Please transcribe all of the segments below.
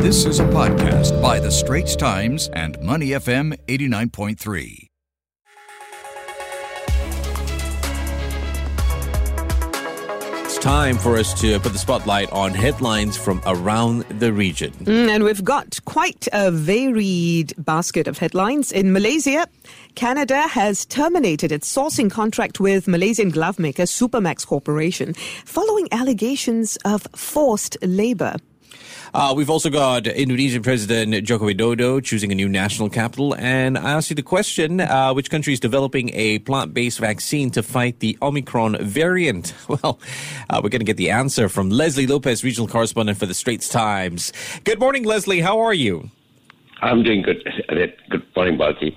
This is a podcast by The Straits Times and Money FM 89.3. It's time for us to put the spotlight on headlines from around the region. Mm, and we've got quite a varied basket of headlines. In Malaysia, Canada has terminated its sourcing contract with Malaysian glove maker Supermax Corporation following allegations of forced labor. Uh, we've also got Indonesian President Joko Widodo choosing a new national capital. And I ask you the question uh, which country is developing a plant based vaccine to fight the Omicron variant? Well, uh, we're going to get the answer from Leslie Lopez, regional correspondent for the Straits Times. Good morning, Leslie. How are you? I'm doing good. Good morning, Balti.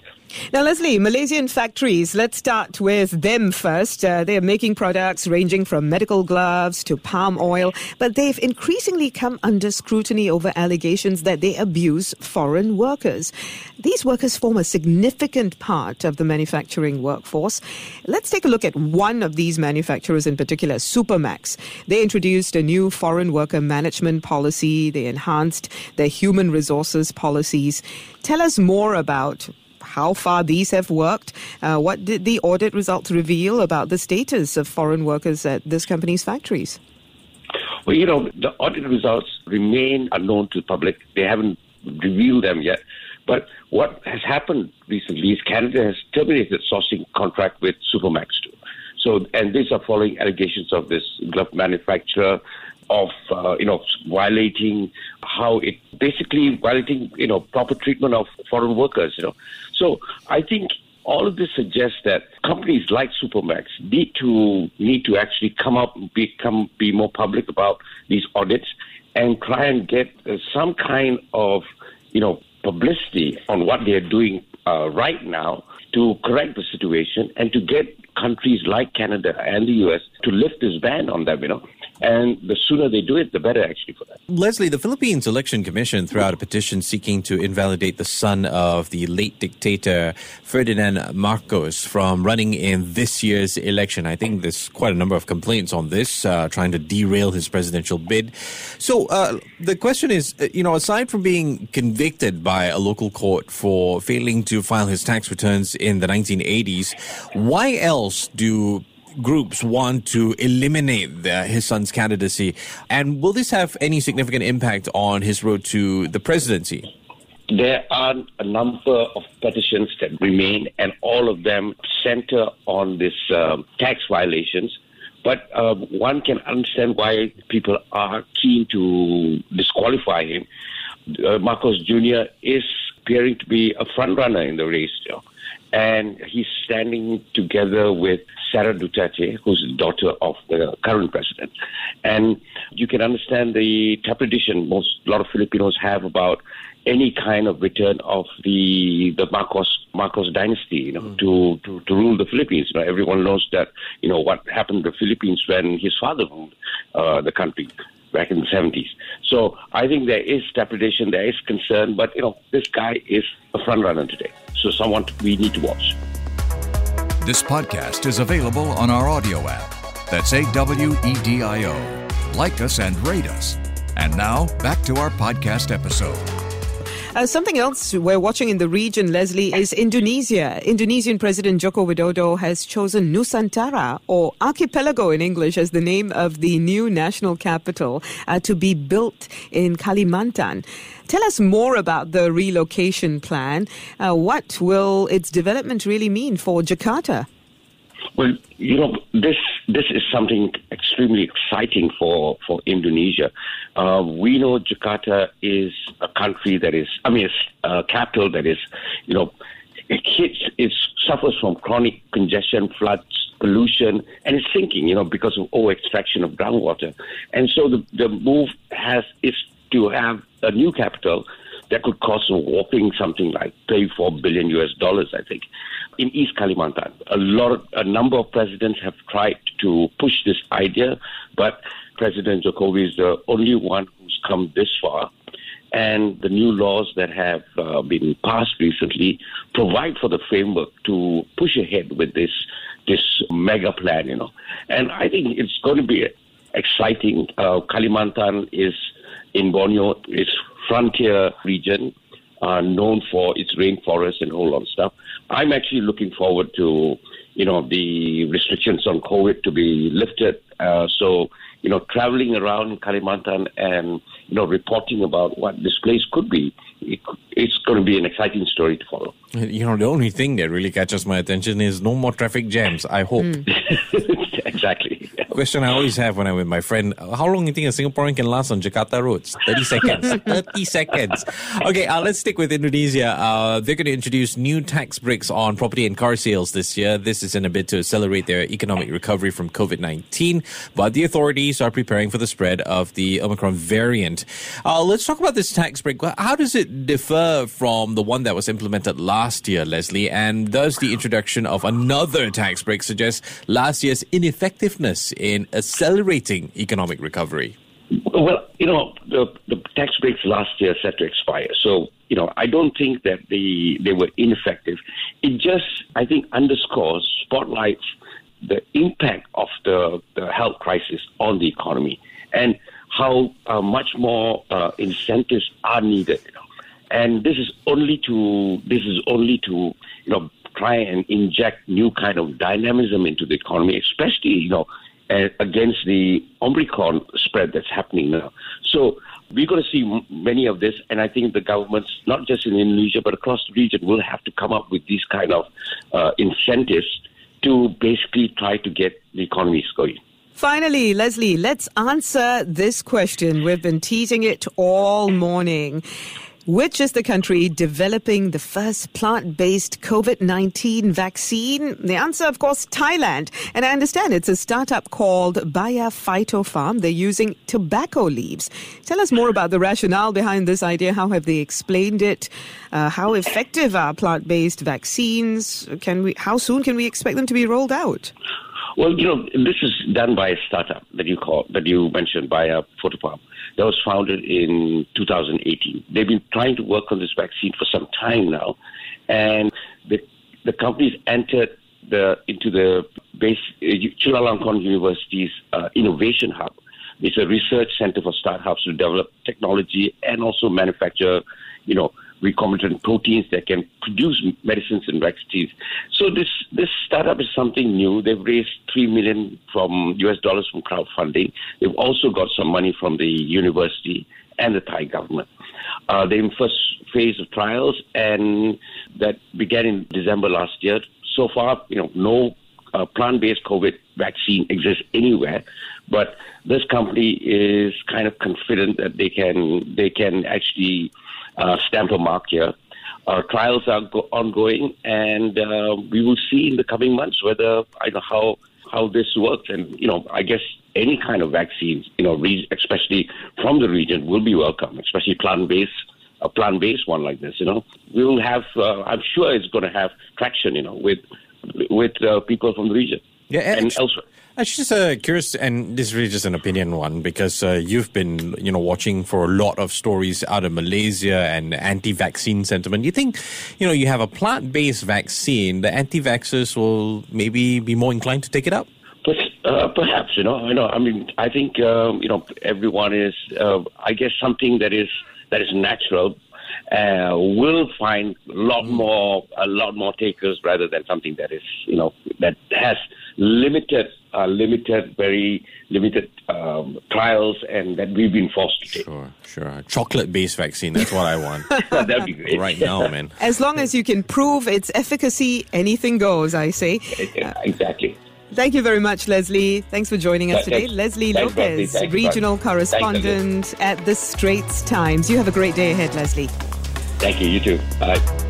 Now, Leslie, Malaysian factories, let's start with them first. Uh, they're making products ranging from medical gloves to palm oil, but they've increasingly come under scrutiny over allegations that they abuse foreign workers. These workers form a significant part of the manufacturing workforce. Let's take a look at one of these manufacturers in particular, Supermax. They introduced a new foreign worker management policy, they enhanced their human resources policies. Tell us more about how far these have worked. Uh, what did the audit results reveal about the status of foreign workers at this company's factories? Well, you know, the audit results remain unknown to the public. They haven't revealed them yet. But what has happened recently is Canada has terminated the sourcing contract with Supermax. So, and these are following allegations of this glove manufacturer of uh, you know violating how it basically violating you know proper treatment of foreign workers. You know, so I think all of this suggests that companies like Supermax need to need to actually come up become be more public about these audits and try and get uh, some kind of you know publicity on what they're doing uh, right now to correct the situation and to get countries like Canada and the US to lift this ban on them, you know. And the sooner they do it, the better actually for them. Leslie, the Philippines Election Commission threw out a petition seeking to invalidate the son of the late dictator Ferdinand Marcos from running in this year's election. I think there's quite a number of complaints on this, uh, trying to derail his presidential bid. So uh, the question is, uh, you know, aside from being convicted by a local court for failing to file his tax returns in the 1980s, why else do groups want to eliminate the, his son's candidacy? And will this have any significant impact on his road to the presidency? There are a number of petitions that remain, and all of them center on this um, tax violations. But uh, one can understand why people are keen to disqualify him. Uh, Marcos Jr. is appearing to be a front runner in the race, you know, and he's standing together with Sara Duterte, who's the daughter of the current president. And you can understand the trepidation most a lot of Filipinos have about any kind of return of the the Marcos Marcos dynasty, you know, mm. to, to, to rule the Philippines. You know, everyone knows that you know what happened to the Philippines when his father ruled uh, the country back in the 70s. So I think there is trepidation, there is concern, but you know, this guy is a front runner today. So someone we need to watch. This podcast is available on our audio app. That's A W E D I O. Like us and rate us. And now, back to our podcast episode. Uh, something else we're watching in the region, Leslie, is Indonesia. Indonesian President Joko Widodo has chosen Nusantara, or Archipelago in English, as the name of the new national capital uh, to be built in Kalimantan. Tell us more about the relocation plan. Uh, what will its development really mean for Jakarta? Well, you know, this this is something extremely exciting for for Indonesia. Uh, we know Jakarta is a country that is, I mean, a capital that is, you know, it hits, it suffers from chronic congestion, floods, pollution, and it's sinking, you know, because of over extraction of groundwater. And so the the move has is to have a new capital that could cost a whopping something like 34 billion US dollars, I think, in East Kalimantan. A lot, a number of presidents have tried to push this idea, but President Jokowi is the only one who's come this far. And the new laws that have uh, been passed recently provide for the framework to push ahead with this this mega plan, you know. And I think it's going to be exciting. Uh, Kalimantan is in Borneo it's frontier region, uh, known for its rainforest and whole lot of stuff. I'm actually looking forward to, you know, the restrictions on COVID to be lifted. Uh, so, you know, traveling around Kalimantan and, you know, reporting about what this place could be, it, it's going to be an exciting story to follow. You know, the only thing that really catches my attention is no more traffic jams, I hope. exactly. Question I always have when I'm with my friend how long do you think a Singaporean can last on Jakarta roads? 30 seconds. 30 seconds. Okay, uh, let's stick with Indonesia. Uh, they're going to introduce new tax breaks on property and car sales this year. This is in a bid to accelerate their economic recovery from COVID 19, but the authorities are preparing for the spread of the Omicron variant. Uh, let's talk about this tax break. How does it differ from the one that was implemented last year, Leslie? And does the introduction of another tax break suggest last year's ineffectiveness in accelerating economic recovery? Well, you know, the, the tax breaks last year set to expire. So, you know, I don't think that they, they were ineffective. It just, I think, underscores, spotlights the impact of the, the health crisis on the economy and how uh, much more uh, incentives are needed. And this is only to this is only to you know try and inject new kind of dynamism into the economy, especially you know against the Omicron spread that's happening now. So we're going to see many of this, and I think the governments, not just in Indonesia but across the region, will have to come up with these kind of uh, incentives to basically try to get the economies going. Finally, Leslie, let's answer this question. We've been teasing it all morning. Which is the country developing the first plant based COVID 19 vaccine? The answer, of course, Thailand. And I understand it's a startup called Baiya Phytopharm. They're using tobacco leaves. Tell us more about the rationale behind this idea. How have they explained it? Uh, how effective are plant based vaccines? Can we, how soon can we expect them to be rolled out? Well, you know, this is done by a startup that you call that you mentioned, Baya Phyto Farm that was founded in 2018. They've been trying to work on this vaccine for some time now, and the the company's entered the into the base uh, Chulalongkorn University's uh, innovation hub. It's a research center for startups to develop technology and also manufacture, you know, recombinant proteins that can produce medicines and vaccines. So this this startup is something new. They've raised three million from US dollars from crowdfunding. They've also got some money from the university and the Thai government. Uh, they're in first phase of trials, and that began in December last year. So far, you know, no uh, plant-based COVID vaccine exists anywhere, but this company is kind of confident that they can they can actually uh, stamp a mark here. Our trials are go- ongoing, and uh, we will see in the coming months whether I know how how this works. And you know, I guess any kind of vaccines, you know, re- especially from the region, will be welcome, especially plant-based a plant-based one like this. You know, we will have. Uh, I'm sure it's going to have traction. You know, with with uh, people from the region yeah, and actually, elsewhere. I'm just uh, curious, and this is really just an opinion one because uh, you've been, you know, watching for a lot of stories out of Malaysia and anti-vaccine sentiment. You think, you know, you have a plant-based vaccine, the anti-vaxxers will maybe be more inclined to take it up? But, uh, perhaps, you know, I know. I mean, I think um, you know everyone is. Uh, I guess something that is that is natural uh, will find a lot more a lot more takers rather than something that is you know that has limited uh, limited very limited um, trials and that we've been forced to take. Sure, sure. Chocolate based vaccine. That's what I want. That'd be great right now, man. As long as you can prove its efficacy, anything goes. I say. exactly. Thank you very much, Leslie. Thanks for joining us today. Leslie thanks, Lopez, thanks, regional thanks, correspondent at the Straits Times. You have a great day ahead, Leslie. Thank you. You too. Bye.